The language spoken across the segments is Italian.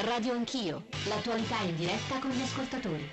Radio Anch'io, l'attualità in diretta con gli ascoltatori.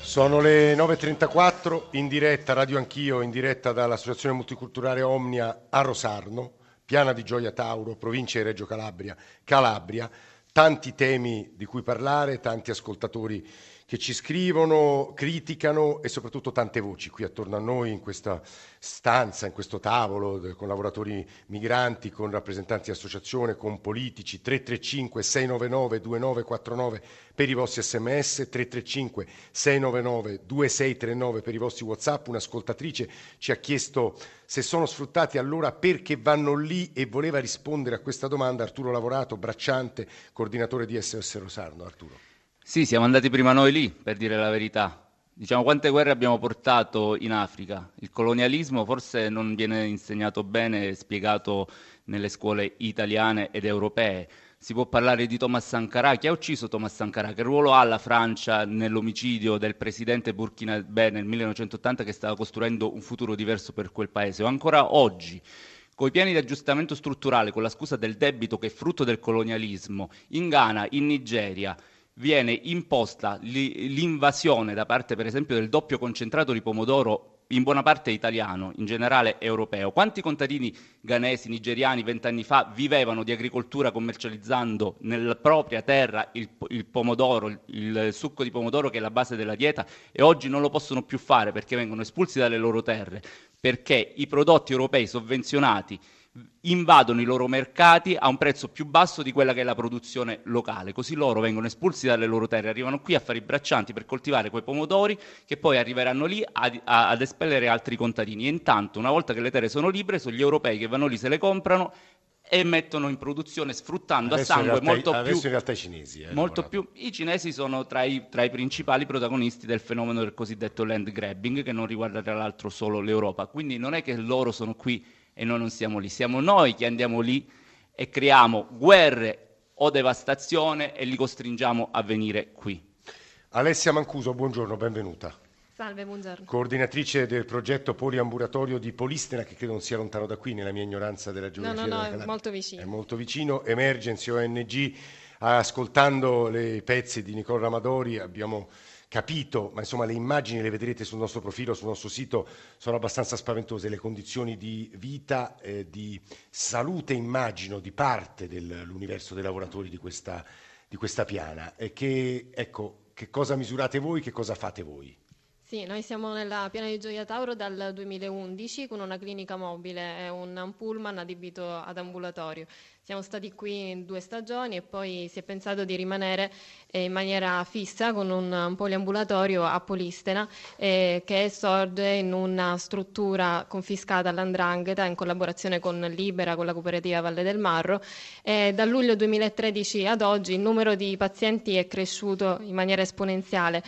Sono le 9.34 in diretta, Radio Anch'io, in diretta dall'Associazione Multiculturale Omnia a Rosarno, Piana di Gioia Tauro, provincia di Reggio Calabria, Calabria. Tanti temi di cui parlare, tanti ascoltatori che ci scrivono, criticano e soprattutto tante voci qui attorno a noi in questa stanza, in questo tavolo con lavoratori migranti, con rappresentanti di associazione, con politici, 335 699 2949 per i vostri sms, 335 699 2639 per i vostri whatsapp. Un'ascoltatrice ci ha chiesto se sono sfruttati allora perché vanno lì e voleva rispondere a questa domanda Arturo Lavorato, bracciante, coordinatore di SOS Rosarno. Arturo. Sì, siamo andati prima noi lì, per dire la verità. Diciamo, quante guerre abbiamo portato in Africa? Il colonialismo forse non viene insegnato bene, spiegato nelle scuole italiane ed europee. Si può parlare di Thomas Sankara. Chi ha ucciso Thomas Sankara? Che ruolo ha la Francia nell'omicidio del presidente burkinabè nel 1980 che stava costruendo un futuro diverso per quel paese? O ancora oggi, con i piani di aggiustamento strutturale, con la scusa del debito che è frutto del colonialismo, in Ghana, in Nigeria, viene imposta l'invasione da parte per esempio del doppio concentrato di pomodoro in buona parte italiano, in generale europeo. Quanti contadini ghanesi, nigeriani vent'anni fa vivevano di agricoltura commercializzando nella propria terra il, il, pomodoro, il, il succo di pomodoro che è la base della dieta e oggi non lo possono più fare perché vengono espulsi dalle loro terre, perché i prodotti europei sovvenzionati invadono i loro mercati a un prezzo più basso di quella che è la produzione locale, così loro vengono espulsi dalle loro terre, arrivano qui a fare i braccianti per coltivare quei pomodori che poi arriveranno lì a, a, ad espellere altri contadini. E intanto una volta che le terre sono libere sono gli europei che vanno lì, se le comprano e mettono in produzione sfruttando adesso a sangue realtà, molto più in realtà i cinesi eh, molto più. I cinesi sono tra i, tra i, principali protagonisti del fenomeno del cosiddetto land grabbing che non riguarda tra l'altro solo l'Europa. Quindi non è che loro sono qui e noi non siamo lì, siamo noi che andiamo lì e creiamo guerre o devastazione e li costringiamo a venire qui. Alessia Mancuso, buongiorno, benvenuta. Salve, buongiorno. Coordinatrice del progetto poliambulatorio di Polistena, che credo non sia lontano da qui, nella mia ignoranza della geografia. No, no, no, è molto vicino. È molto vicino. Emergency ONG, ascoltando le pezzi di Nicola Ramadori abbiamo capito, ma insomma le immagini le vedrete sul nostro profilo, sul nostro sito, sono abbastanza spaventose, le condizioni di vita, eh, di salute immagino di parte dell'universo dei lavoratori di questa, di questa piana. E che, ecco, che cosa misurate voi, che cosa fate voi? Sì, noi siamo nella piana di Gioia Tauro dal 2011 con una clinica mobile e un pullman adibito ad ambulatorio. Siamo stati qui in due stagioni e poi si è pensato di rimanere eh, in maniera fissa con un poliambulatorio a Polistena eh, che sorge in una struttura confiscata all'Andrangheta in collaborazione con Libera, con la cooperativa Valle del Marro. E da luglio 2013 ad oggi il numero di pazienti è cresciuto in maniera esponenziale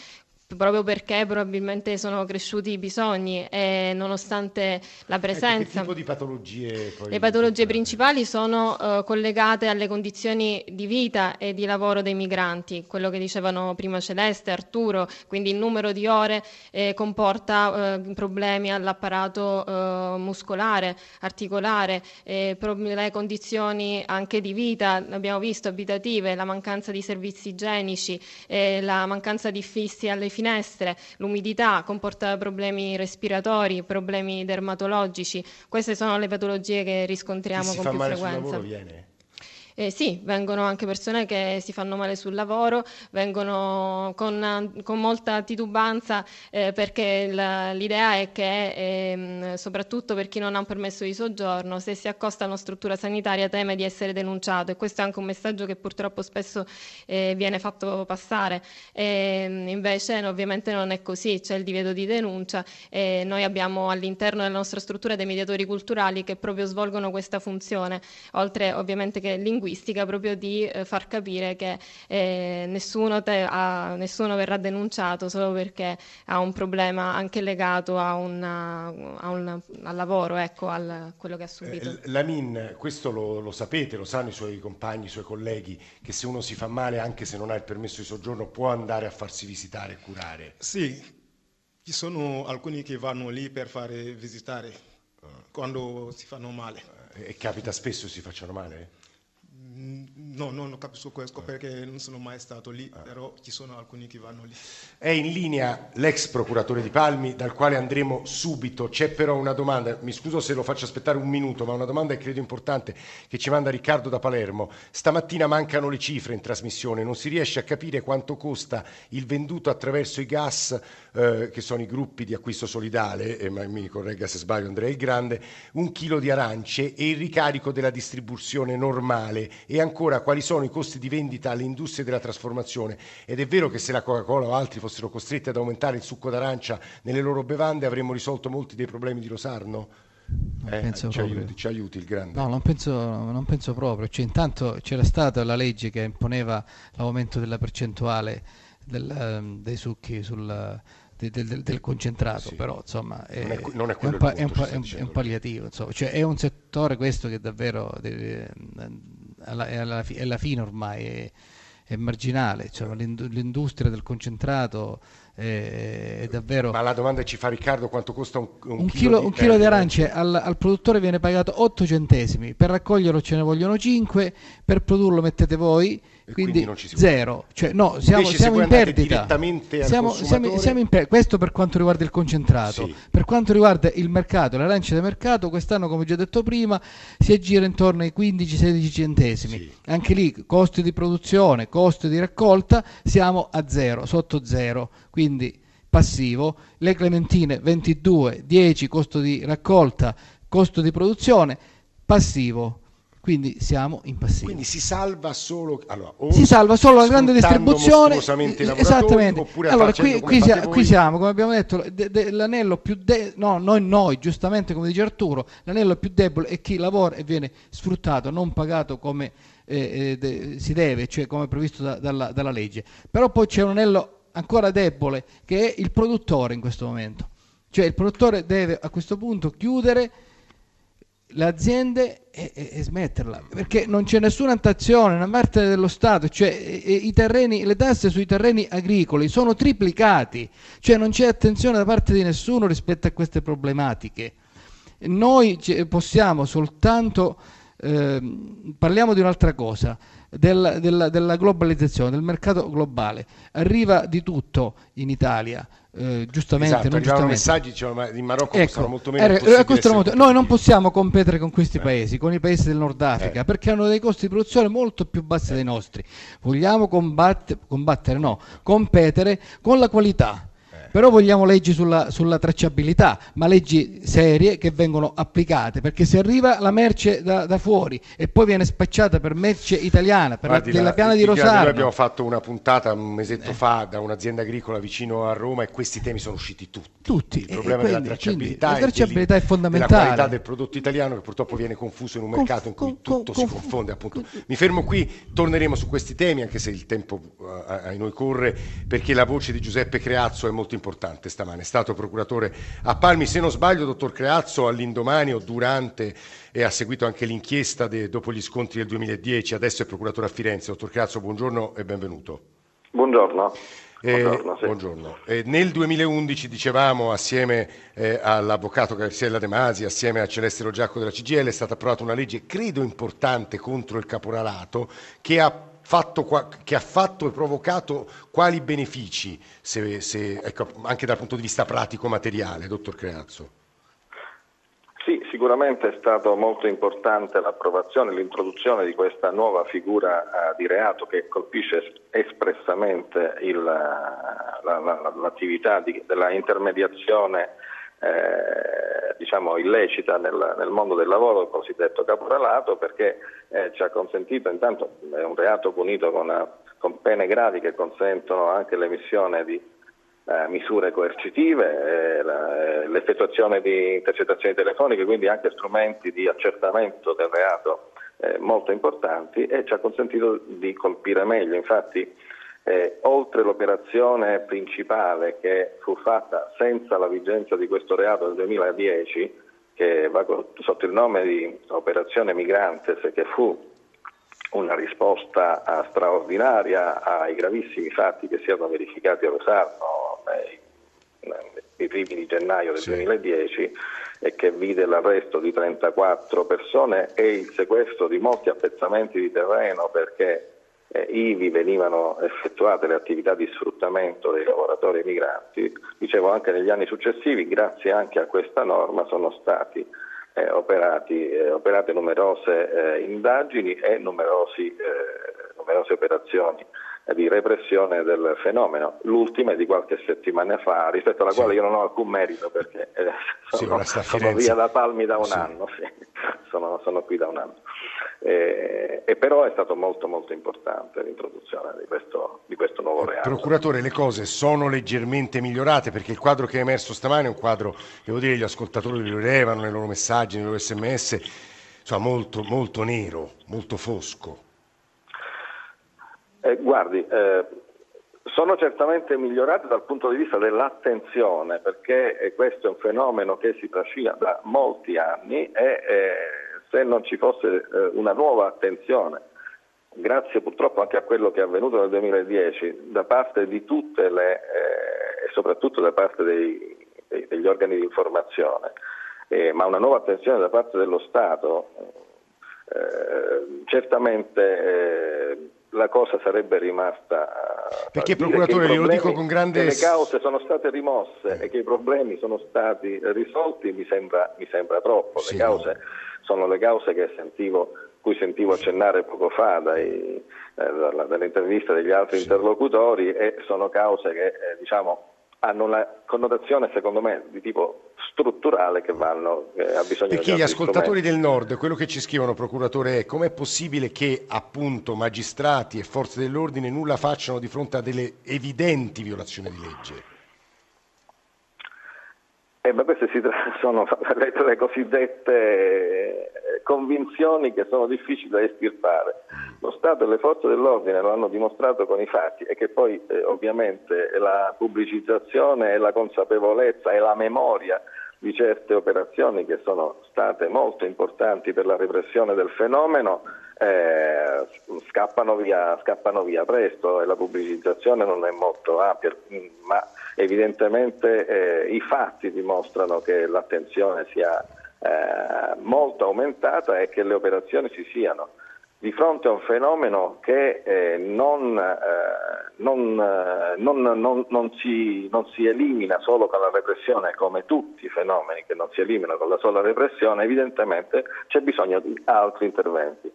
proprio perché probabilmente sono cresciuti i bisogni e nonostante la presenza... Ecco, che tipo di patologie? Poi le patologie principali sono uh, collegate alle condizioni di vita e di lavoro dei migranti, quello che dicevano prima Celeste, Arturo, quindi il numero di ore eh, comporta uh, problemi all'apparato uh, muscolare, articolare, eh, le condizioni anche di vita, abbiamo visto, abitative, la mancanza di servizi igienici, eh, la mancanza di fissi alle finestre, finestre, l'umidità comporta problemi respiratori, problemi dermatologici. Queste sono le patologie che riscontriamo con più frequenza. Eh, sì, vengono anche persone che si fanno male sul lavoro, vengono con, con molta titubanza eh, perché la, l'idea è che, eh, soprattutto per chi non ha un permesso di soggiorno, se si accosta a una struttura sanitaria teme di essere denunciato e questo è anche un messaggio che purtroppo spesso eh, viene fatto passare. Ehm, invece ovviamente non è così, c'è il divieto di denuncia e noi abbiamo all'interno della nostra struttura dei mediatori culturali che proprio svolgono questa funzione, oltre ovviamente che linguistica linguistica proprio di eh, far capire che eh, nessuno, te, ha, nessuno, verrà denunciato solo perché ha un problema anche legato a una, a un, al lavoro, ecco, a quello che ha subito. Eh, Lamin, questo lo, lo, sapete, lo sanno i suoi compagni, i suoi colleghi, che se uno si fa male anche se non ha il permesso di soggiorno può andare a farsi visitare e curare? Sì, ci sono alcuni che vanno lì per fare visitare quando si fanno male. E capita spesso si facciano male? Mm, No, no, non capisco questo perché non sono mai stato lì, però ci sono alcuni che vanno lì. È in linea l'ex procuratore di Palmi, dal quale andremo subito. C'è però una domanda, mi scuso se lo faccio aspettare un minuto, ma una domanda che credo importante che ci manda Riccardo da Palermo. Stamattina mancano le cifre in trasmissione, non si riesce a capire quanto costa il venduto attraverso i gas, eh, che sono i gruppi di acquisto solidale, e mi corregga se sbaglio Andrea il Grande, un chilo di arance e il ricarico della distribuzione normale e ancora quali sono i costi di vendita alle industrie della trasformazione. Ed è vero che se la Coca-Cola o altri fossero costretti ad aumentare il succo d'arancia nelle loro bevande avremmo risolto molti dei problemi di Rosarno? Eh, ci, aiuti, ci, aiuti, il grande. No, non penso, non penso proprio. Cioè, intanto c'era stata la legge che imponeva l'aumento della percentuale del, um, dei succhi sul, del, del, del, concentrato, sì. però insomma è, non è, non è, è, un, pa- punto, un, un, palliativo. Insomma. Cioè, è un settore questo che davvero deve, alla, alla, alla fine ormai è, è marginale, cioè, l'industria del concentrato è, è, davvero... Ma la domanda ci fa Riccardo quanto costa un, un, un chilo, di, un chilo di arance al, al, produttore viene pagato 8 centesimi, per raccoglierlo ce ne vogliono 5, per produrlo mettete voi quindi, quindi zero, cioè, no, siamo, siamo in perdita. Siamo, siamo, siamo in per... Questo per quanto riguarda il concentrato. Sì. Per quanto riguarda il mercato, l'arancia del mercato, quest'anno, come già detto prima, si aggira intorno ai 15-16 centesimi. Sì. Anche lì, costi di produzione, costi di raccolta, siamo a zero, sotto zero. Quindi passivo. Le clementine 22, 10 costo di raccolta, costo di produzione, passivo quindi siamo in passivo. Quindi si salva solo, allora, si salva solo la grande distribuzione. Esattamente. Allora, qui, qui, sia, qui, siamo, come abbiamo detto, de, de, l'anello più debole, no, noi, noi, giustamente come dice Arturo, l'anello più debole è chi lavora e viene sfruttato, non pagato come eh, eh, de, si deve, cioè come previsto da, dalla, dalla legge. Però poi c'è un anello ancora debole che è il produttore in questo momento. Cioè il produttore deve a questo punto chiudere le aziende e, e, e, smetterla perché non c'è nessuna attenzione da parte dello Stato cioè i terreni, le tasse sui terreni agricoli sono triplicati cioè non c'è attenzione da parte di nessuno rispetto a queste problematiche noi possiamo soltanto eh, parliamo di un'altra cosa del, della, della globalizzazione del mercato globale arriva di tutto in Italia eh, giustamente, esatto, non giustamente. messaggi dicevano in Marocco ecco, molto meno. Eh, molto, noi non possiamo competere con questi eh. paesi, con i paesi del Nord Africa, eh. perché hanno dei costi di produzione molto più bassi dei nostri. Vogliamo combattere, combattere no, competere con la qualità però vogliamo leggi sulla, sulla, tracciabilità, ma leggi serie che vengono applicate, perché se arriva la merce da, da fuori e poi viene spacciata per merce italiana, per Guardi, la, della piana di Rosario. Noi abbiamo fatto una puntata un mesetto eh. fa da un'azienda agricola vicino a Roma e questi temi sono usciti tutti. Tutti. Il problema quindi, della tracciabilità, quindi, la tracciabilità è, è fondamentale. Della qualità del prodotto italiano che purtroppo viene confuso in un mercato in cui tutto si confonde. Appunto. Mi fermo qui, torneremo su questi temi anche se il tempo uh, a noi corre perché la voce di Giuseppe Creazzo è molto importante stamane è stato procuratore a Palmi. Se non sbaglio, dottor Creazzo, all'indomani o durante e ha seguito anche l'inchiesta de, dopo gli scontri del 2010, adesso è procuratore a Firenze. Dottor Creazzo, buongiorno e benvenuto. Buongiorno. Eh, buongiorno, sì. buongiorno. Eh, nel 2011 dicevamo assieme eh, all'avvocato Garziella De Masi, assieme a Celeste Rogiacco della CGL, è stata approvata una legge credo importante contro il caporalato che ha fatto, che ha fatto e provocato quali benefici, se, se, ecco, anche dal punto di vista pratico-materiale, dottor Creazzo? Sì, sicuramente è stato molto importante l'approvazione, l'introduzione di questa nuova figura uh, di reato che colpisce espressamente il, la, la, l'attività della intermediazione eh, diciamo illecita nel, nel, mondo del lavoro, il cosiddetto caporalato, perché eh, ci ha consentito, intanto è un reato punito con, con pene gravi che consentono anche l'emissione di eh, misure coercitive, eh, la, eh, l'effettuazione di intercettazioni telefoniche, quindi anche strumenti di accertamento del reato eh, molto importanti e ci ha consentito di colpire meglio. Infatti eh, oltre l'operazione principale che fu fatta senza la vigenza di questo reato nel 2010, che va sotto il nome di Operazione Migrantes, che fu una risposta uh, straordinaria ai gravissimi fatti che si erano verificati a Rosarno nei, nei primi di gennaio del sì. 2010, e che vide l'arresto di 34 persone e il sequestro di molti appezzamenti di terreno perché eh, ivi venivano effettuate le attività di sfruttamento dei lavoratori emigranti, dicevo anche negli anni successivi, grazie anche a questa norma sono stati eh, operati, eh, operate numerose eh, indagini e numerosi, eh, numerose operazioni di repressione del fenomeno, l'ultima è di qualche settimana fa, rispetto alla sì. quale io non ho alcun merito perché eh, sono, sì, sono, via da Palmi da un sì. anno, sono, sono, qui da un anno. Eh, e però è stato molto molto importante l'introduzione di questo, di questo nuovo reato. Procuratore, le cose sono leggermente migliorate perché il quadro che è emerso stamane è un quadro, devo dire, gli ascoltatori lo rilevano nei loro messaggi, nei loro sms, insomma, molto, molto nero, molto fosco. Eh, guardi, eh, sono certamente migliorate dal punto di vista dell'attenzione, perché eh, questo è un fenomeno che si trascina da molti anni e eh, se non ci fosse eh, una nuova attenzione, grazie purtroppo anche a quello che è avvenuto nel 2010, da parte di tutte le, eh, e soprattutto da parte dei, degli organi di informazione, ma una nuova attenzione da parte dello Stato, certamente la cosa sarebbe rimasta. Perché procuratore, glielo dico con grande. le cause sono state rimosse eh. e che i problemi sono stati risolti mi sembra, mi sembra troppo. Sì, le cause. Sono le cause che sentivo, cui sentivo accennare poco fa dai, eh, dalle interviste degli altri sì. interlocutori e sono cause che eh, diciamo, hanno una connotazione secondo me di tipo strutturale che vanno eh, a bisogno Perché gli ascoltatori strumenti. del nord, quello che ci scrivono procuratore è com'è possibile che appunto magistrati e forze dell'ordine nulla facciano di fronte a delle evidenti violazioni di legge? Eh, beh, queste sono le, le cosiddette eh, convinzioni che sono difficili da estirpare. Lo Stato e le forze dell'ordine lo hanno dimostrato con i fatti e che poi eh, ovviamente la pubblicizzazione e la consapevolezza e la memoria di certe operazioni che sono state molto importanti per la repressione del fenomeno eh, scappano, via, scappano, via, presto e la pubblicizzazione non è molto ampia, ma evidentemente eh, i fatti dimostrano che l'attenzione sia eh, molto aumentata e che le operazioni si siano di fronte a un fenomeno che eh, non, eh, non, eh, non, non, si, non, si, elimina solo con la repressione, come tutti i fenomeni che non si eliminano con la sola repressione, evidentemente c'è bisogno di altri interventi.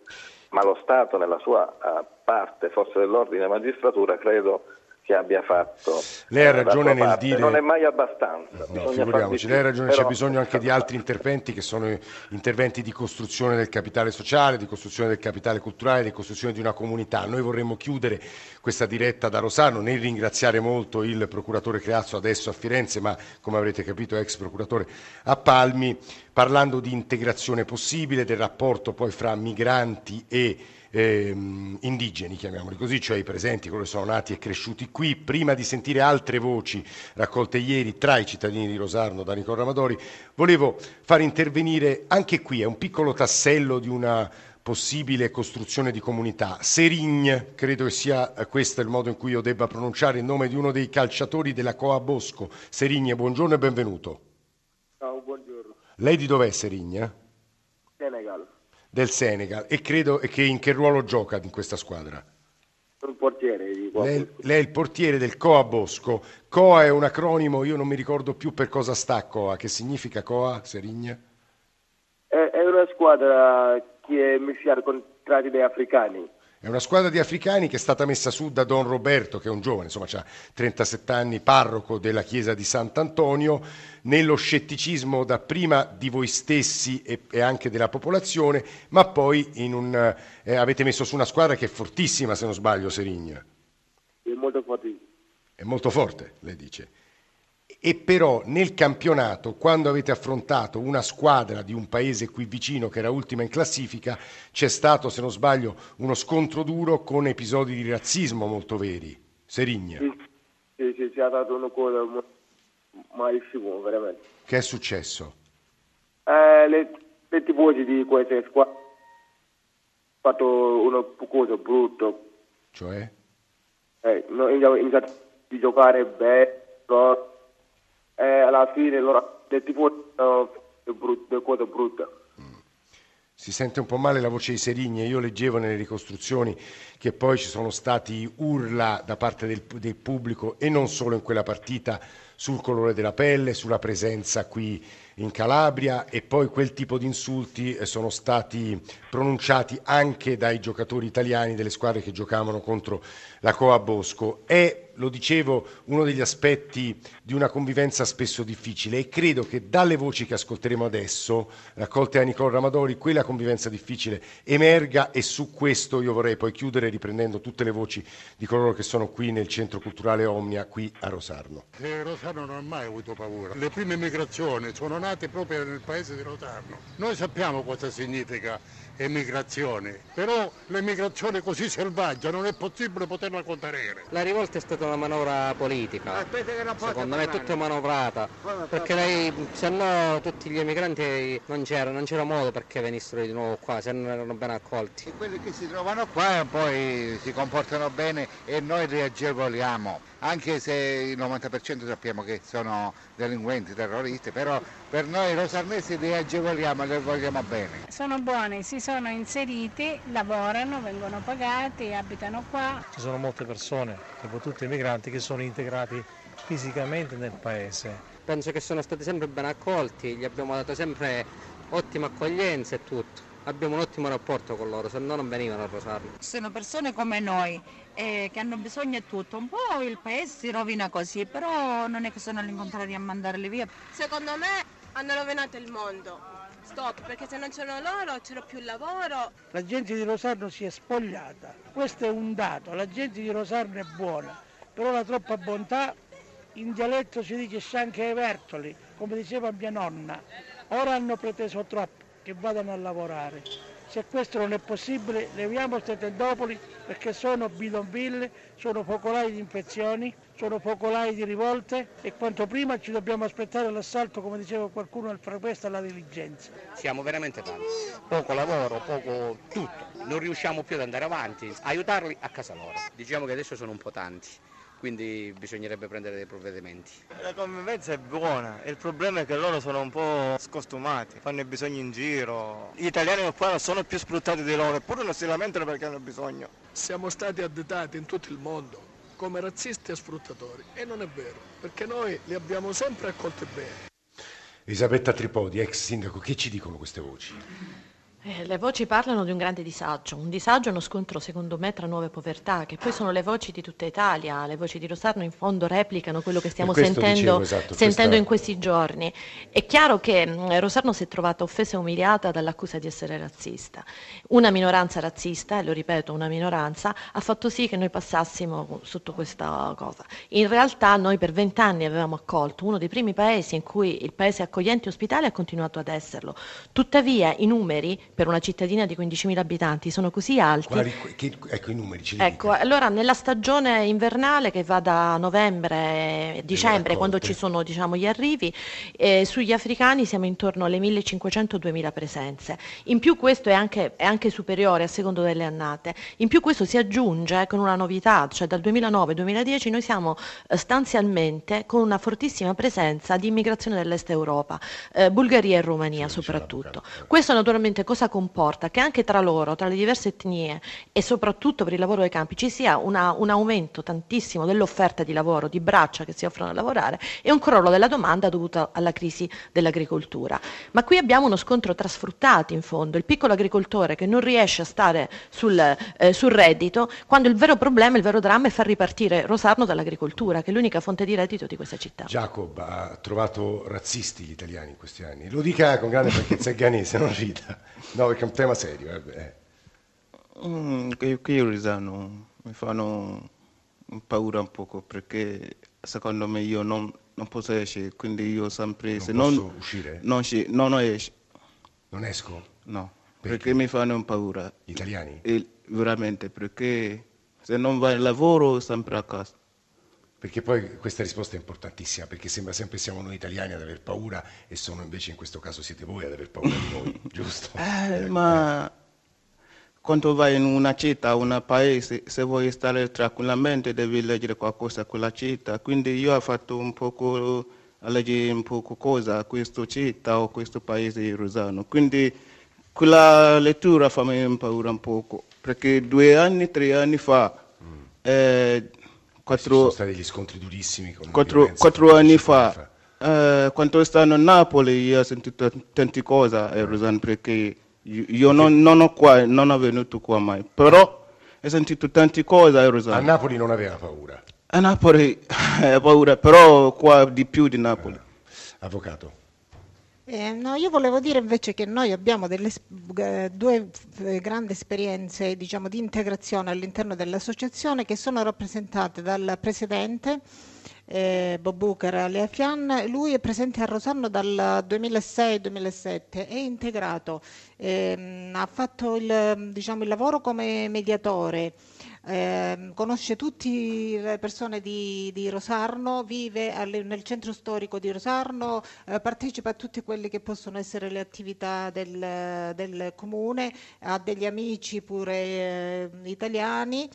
Ma lo Stato nella sua uh, parte, forse dell'ordine magistratura, credo che abbia fatto. Lei ha ragione nel parte. dire. Non è mai abbastanza. No, figuriamoci, lei ha ragione, però... c'è bisogno anche di altri interventi che sono interventi di costruzione del capitale sociale, di costruzione del capitale culturale, di costruzione di una comunità. Noi vorremmo chiudere questa diretta da Rosano nel ringraziare molto il procuratore Creazzo adesso a Firenze, ma come avrete capito ex procuratore a Palmi, parlando di integrazione possibile, del rapporto poi fra migranti e ehm, indigeni, chiamiamoli così, cioè i presenti, coloro che sono nati e cresciuti qui, prima di sentire altre voci raccolte ieri tra i cittadini di Rosarno da Nicola Ramadori, volevo far intervenire anche qui, è un piccolo tassello di una possibile costruzione di comunità. Serigne, credo che sia eh, questo il modo in cui io debba pronunciare il nome di uno dei calciatori della Coa Bosco. Serigne, buongiorno e benvenuto. Ciao, buongiorno. Lei di dov'è Serigne? Senegal del Senegal e credo che in che ruolo gioca in questa squadra? Sono il portiere di lei, lei, è il portiere del Coa Bosco. Coa è un acronimo, io non mi ricordo più per cosa sta Coa. Che significa Coa, Serigna? È, è una squadra che è mischiata con tradizioni africani. È una squadra di africani che è stata messa su da Don Roberto, che è un giovane, insomma ha 37 anni, parroco della chiesa di Sant'Antonio, nello scetticismo dapprima di voi stessi e, e anche della popolazione, ma poi un, eh, avete messo su una squadra che è fortissima, se non sbaglio, Serigna. È molto forte. È molto forte, lei dice e però nel campionato, quando avete affrontato una squadra di un paese qui vicino che era ultima in classifica, c'è stato, se non sbaglio, uno scontro duro con episodi di razzismo molto veri. Serigna. Sì, sì, c'è stato una cosa malissimo, veramente. Che è successo? Eh, le, le tifosi di queste squadre hanno fatto una cosa brutta. Cioè? Eh, hanno iniziato a giocare bene, eh, alla fine loro, le tifosi hanno brut- cose brutte. Si sente un po' male la voce di Serigne, io leggevo nelle ricostruzioni che poi ci sono stati urla da parte del, del pubblico e non solo in quella partita sul colore della pelle, sulla presenza qui in Calabria e poi quel tipo di insulti eh, sono stati pronunciati anche dai giocatori italiani delle squadre che giocavano contro la Coa Bosco. È lo dicevo, uno degli aspetti di una convivenza spesso difficile e credo che dalle voci che ascolteremo adesso, raccolte da Nicola Ramadori, quella convivenza difficile emerga e su questo io vorrei poi chiudere riprendendo tutte le voci di coloro che sono qui nel Centro Culturale Omnia, qui a Rosarno. Eh, Rosarno non ha mai avuto paura. Le prime migrazioni sono nate proprio nel paese di Rosarno. Noi sappiamo cosa significa emigrazione, però l'emigrazione così selvaggia non è possibile poterla contenere. La rivolta è stata una manovra politica, secondo me è tutta manovrata, perché lei, se no tutti gli emigranti non c'era, non c'era modo perché venissero di nuovo qua, se non erano ben accolti. E quelli che si trovano qua poi si comportano bene e noi li agevoliamo, anche se il 90% sappiamo che sono delinquenti, terroristi, però per noi rosarnesi li agevoliamo e li vogliamo bene. Sono buoni, si sono inseriti, lavorano, vengono pagati, abitano qua. Ci sono molte persone, soprattutto i migranti, che sono integrati fisicamente nel paese. Penso che sono stati sempre ben accolti, gli abbiamo dato sempre ottima accoglienza e tutto abbiamo un ottimo rapporto con loro, se no non venivano a Rosario. Sono persone come noi eh, che hanno bisogno di tutto, un po' il paese si rovina così, però non è che sono all'incontrario a mandarli via. Secondo me hanno rovinato il mondo, stop, perché se non c'erano loro c'era più lavoro. La gente di Rosarno si è spogliata, questo è un dato, la gente di Rosarno è buona, però la troppa bontà in dialetto si dice scianche ai vertoli, come diceva mia nonna. Ora hanno preteso troppo che vadano a lavorare. Se questo non è possibile, leviamo queste tendopoli perché sono bidonville, sono focolai di infezioni, sono focolai di rivolte e quanto prima ci dobbiamo aspettare l'assalto, come diceva qualcuno, al fraquesta alla diligenza. Siamo veramente tanti. Poco lavoro, poco tutto. Non riusciamo più ad andare avanti, aiutarli a casa loro. Diciamo che adesso sono un po' tanti quindi bisognerebbe prendere dei provvedimenti. La convivenza è buona, il problema è che loro sono un po' scostumati, fanno i bisogni in giro. Gli italiani qua sono più sfruttati di loro, eppure non si lamentano perché hanno bisogno. Siamo stati additati in tutto il mondo come razzisti e sfruttatori e non è vero, perché noi li abbiamo sempre accolti bene. Elisabetta Tripodi, ex sindaco, che ci dicono queste voci? Eh, le voci parlano di un grande disagio, un disagio e uno scontro secondo me tra nuove povertà, che poi sono le voci di tutta Italia, le voci di Rosarno in fondo replicano quello che stiamo sentendo, dicevo, esatto, sentendo in questi giorni. È chiaro che mh, Rosarno si è trovata offesa e umiliata dall'accusa di essere razzista. Una minoranza razzista, e lo ripeto, una minoranza, ha fatto sì che noi passassimo sotto questa cosa. In realtà noi per vent'anni avevamo accolto uno dei primi paesi in cui il paese accogliente e ospitale ha continuato ad esserlo. Tuttavia i numeri per una cittadina di 15.000 abitanti sono così alti. Quali, che, ecco i numeri. Ce ecco, allora nella stagione invernale che va da novembre, dicembre, quando ci sono diciamo, gli arrivi, eh, sugli africani siamo intorno alle 1.500-2.000 presenze. In più questo è anche, è anche, superiore a secondo delle annate. In più questo si aggiunge con una novità, cioè dal 2009-2010 noi siamo eh, stanzialmente con una fortissima presenza di immigrazione dell'est Europa, eh, Bulgaria e Romania sì, soprattutto. Questo naturalmente cosa cosa comporta? Che anche tra loro, tra le diverse etnie e soprattutto per il lavoro dei campi ci sia una, un aumento tantissimo dell'offerta di lavoro, di braccia che si offrono a lavorare e un crollo della domanda dovuto alla crisi dell'agricoltura. Ma qui abbiamo uno scontro tra sfruttati in fondo, il piccolo agricoltore che non riesce a stare sul, eh, sul reddito, quando il vero problema, il vero dramma è far ripartire Rosarno dall'agricoltura, che è l'unica fonte di reddito di questa città. Jacob ha trovato razzisti gli italiani in questi anni, lo dica con grande franchezza ghanese, non rida. No, perché è un tema serio. Eh. Mm, qui io Risano mi fanno paura un poco perché secondo me io non, non posso essere, quindi io sempre... Non se posso non, uscire? Non, non, non esco. Non esco? No, perché, perché mi fanno paura. Gli italiani? E, veramente, perché se non vai al lavoro sempre a casa. Perché poi questa risposta è importantissima, perché sembra sempre siamo noi italiani ad aver paura e sono invece in questo caso siete voi ad aver paura di noi, giusto? Eh, eh, ma quando vai in una città, un paese, se vuoi stare tranquillamente devi leggere qualcosa a quella città. Quindi io ho fatto un poco a leggere un po' cosa questa città o questo paese di Rosano. Quindi quella lettura fa me paura un poco, perché due anni, tre anni fa, mm. eh, quattro, sono stati degli scontri durissimi. Con quattro, quattro anni fa, fa. Eh, quando stanno a Napoli, io ho sentito tante cose a Rosano, perché io non, non, ho qua, non ho venuto qua mai, però ho sentito tante cose a Rosano. A Napoli non aveva paura? A Napoli ha paura, però qua di più di Napoli. Eh, avvocato. Eh, no, io volevo dire invece che noi abbiamo delle, eh, due grandi esperienze diciamo, di integrazione all'interno dell'associazione che sono rappresentate dal presidente eh, Bob Booker Aleafian. Lui è presente a Rosarno dal 2006-2007, è integrato, ehm, ha fatto il, diciamo, il lavoro come mediatore eh, conosce tutte le persone di, di Rosarno, vive alle, nel centro storico di Rosarno, eh, partecipa a tutte quelle che possono essere le attività del, del comune, ha degli amici pure eh, italiani.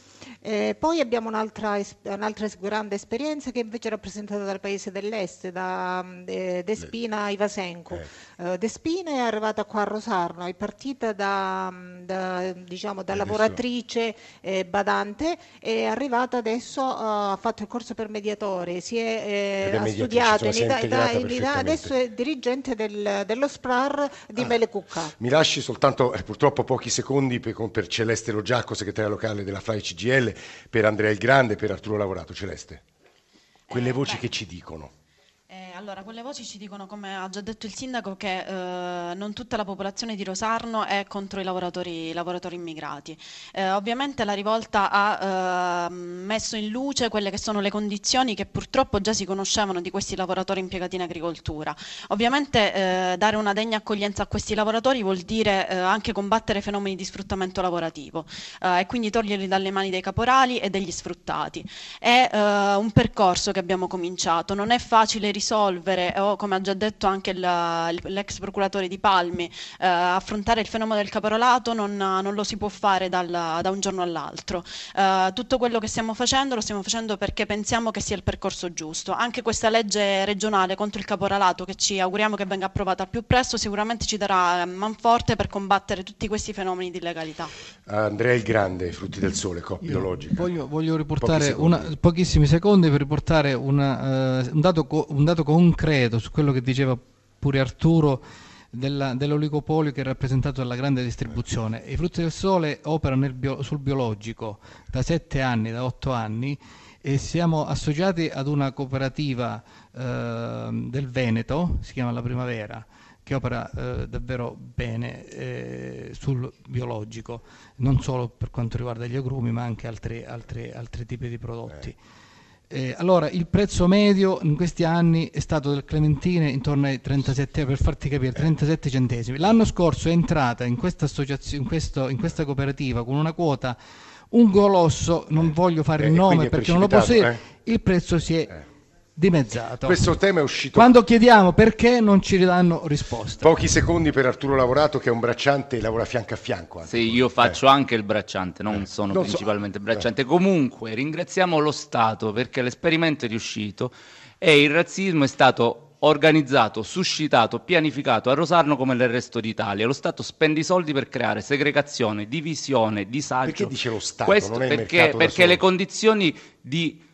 poi abbiamo un'altra, un'altra, grande esperienza che invece è rappresentata dal paese dell'est, da eh, Despina Ivasenko. Eh. Despina è arrivata qua a Rosarno, è partita da, da, diciamo, da lavoratrice eh, badante è arrivata adesso, uh, ha fatto il corso per mediatore, si è, eh, ha studiato in Italia, in Italia, adesso è dirigente del, dello SPRAR di ah, Melecucca. Mi lasci soltanto eh, purtroppo pochi secondi per, per Celeste Logiacco, segretaria locale della FAI CGL, per Andrea Il Grande per Arturo Lavorato. Celeste, quelle eh, voci beh. che ci dicono allora, quelle voci ci dicono, come ha già detto il sindaco, che eh, non tutta la popolazione di Rosarno è contro i lavoratori, lavoratori immigrati. Eh, ovviamente la rivolta ha eh, messo in luce quelle che sono le condizioni che purtroppo già si conoscevano di questi lavoratori impiegati in agricoltura. Ovviamente eh, dare una degna accoglienza a questi lavoratori vuol dire eh, anche combattere fenomeni di sfruttamento lavorativo eh, e quindi toglierli dalle mani dei caporali e degli sfruttati. È un percorso che abbiamo cominciato, non è facile risolvere risolvere, o come ha già detto anche l'ex procuratore di Palmi, eh, affrontare il fenomeno del caporalato non, non lo si può fare dal, da un giorno all'altro. Eh, tutto quello che stiamo facendo lo stiamo facendo perché pensiamo che sia il percorso giusto. Anche questa legge regionale contro il caporalato che ci auguriamo che venga approvata al più presto sicuramente ci darà manforte per combattere tutti questi fenomeni di illegalità. Andrea il Grande, Frutti del Sole, coppia biologica. Voglio, voglio riportare una, pochissimi secondi per riportare una, uh, un dato, un dato concreto su quello che diceva pure Arturo della, dell'oligopolio che è rappresentato dalla grande distribuzione. I frutti del sole operano bio, sul biologico da sette anni, da otto anni e siamo associati ad una cooperativa eh, del Veneto, si chiama La Primavera, che opera eh, davvero bene eh, sul biologico, non solo per quanto riguarda gli agrumi ma anche altri, altri, altri tipi di prodotti. Eh. Eh, allora, il prezzo medio in questi anni è stato del clementine intorno ai 37, per farti capire, 37 centesimi. L'anno scorso è entrata in questa, in questo, in questa cooperativa con una quota un colosso, non voglio fare eh, il nome perché non lo posso dire, eh? il prezzo si è eh dimezzato. Questo tema è uscito. Quando chiediamo perché non ci ridanno risposta. Pochi secondi per Arturo Lavorato che è un bracciante e lavora fianco a fianco. Anche. Sì, io faccio eh. anche il bracciante, non eh. sono non principalmente so. bracciante. Eh. Comunque ringraziamo lo Stato perché l'esperimento è riuscito e il razzismo è stato organizzato, suscitato, pianificato a Rosarno come nel resto d'Italia. Lo Stato spende i soldi per creare segregazione, divisione, disagio. Perché dice lo Stato? Questo perché, perché le condizioni di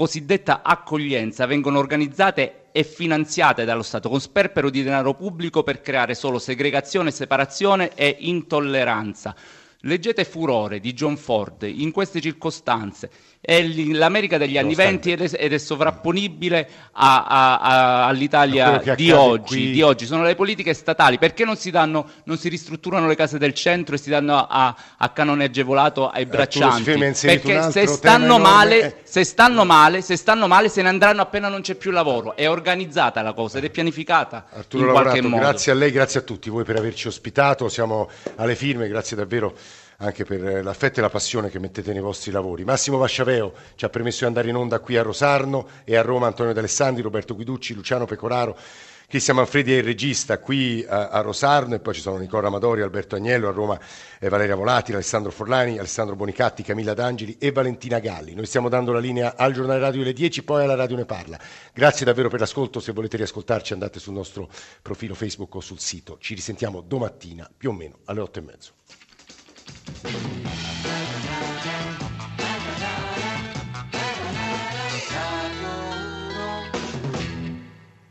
cosiddetta accoglienza vengono organizzate e finanziate dallo Stato con sperpero di denaro pubblico per creare solo segregazione, separazione e intolleranza. Leggete Furore di John Ford in queste circostanze è l'America degli anni venti ed, ed è, sovrapponibile a, a, a, all'Italia di oggi, di oggi, Sono le politiche statali. Perché non si, danno, non si ristrutturano le case del centro e si danno a, canone agevolato ai braccianti? Perché se stanno, male, eh. se stanno, male, se stanno male, se ne andranno appena non c'è più lavoro. È organizzata la cosa ed è pianificata Arturo in qualche modo. Grazie a lei, grazie a tutti voi per averci ospitato. Siamo alle firme, grazie davvero anche per l'affetto e la passione che mettete nei vostri lavori. Massimo Vasciaveo ci ha permesso di andare in onda qui a Rosarno e a Roma Antonio D'Alessandri, Roberto Guiducci, Luciano Pecoraro, Cristian Manfredi è il regista qui a, a, Rosarno e poi ci sono Nicola Amadori, Alberto Agnello, a Roma eh, Valeria Volati, Alessandro Forlani, Alessandro Bonicatti, Camilla D'Angeli e Valentina Galli. Noi stiamo dando la linea al giornale radio alle 10, poi alla radio ne parla. Grazie davvero per l'ascolto, se volete riascoltarci andate sul nostro profilo Facebook o sul sito. Ci risentiamo domattina più o meno alle 8 e mezzo. Thank you.